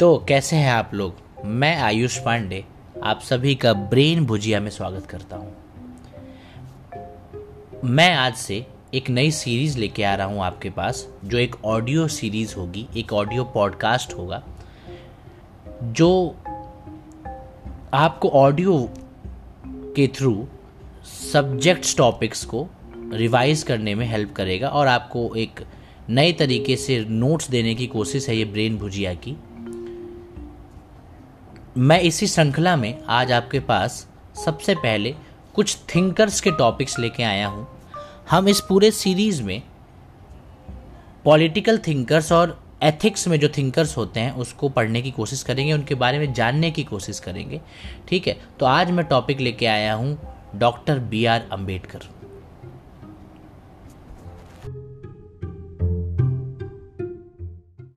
तो कैसे हैं आप लोग? मैं आयुष पांडे, आप सभी का ब्रेन भुजिया में स्वागत करता हूँ। मैं आज से एक नई सीरीज़ लेके आ रहा हूँ आपके पास, जो एक ऑडियो सीरीज़ होगी, एक ऑडियो पॉडकास्ट होगा, जो आपको ऑडियो के थ्रू सब्जेक्ट्स टॉपिक्स को रिवाइज करने में हेल्प करेगा और आपको एक नए तरीके से नोट्स देने की कोशिश है ये ब्रेन भुजिया की। मैं इसी श्रृंखला में आज आपके पास सबसे पहले कुछ थिंकर्स के टॉपिक्स लेके आया हूँ। हम इस पूरे सीरीज़ में पॉलिटिकल थिंकर्स और एथिक्स में जो थिंकर्स होते हैं, उसको पढ़ने की कोशिश करेंगे, उनके बारे में जानने की कोशिश करेंगे। ठीक है तो आज मैं टॉपिक लेके आया हूँ डॉक्टर बी आर अंबेडकर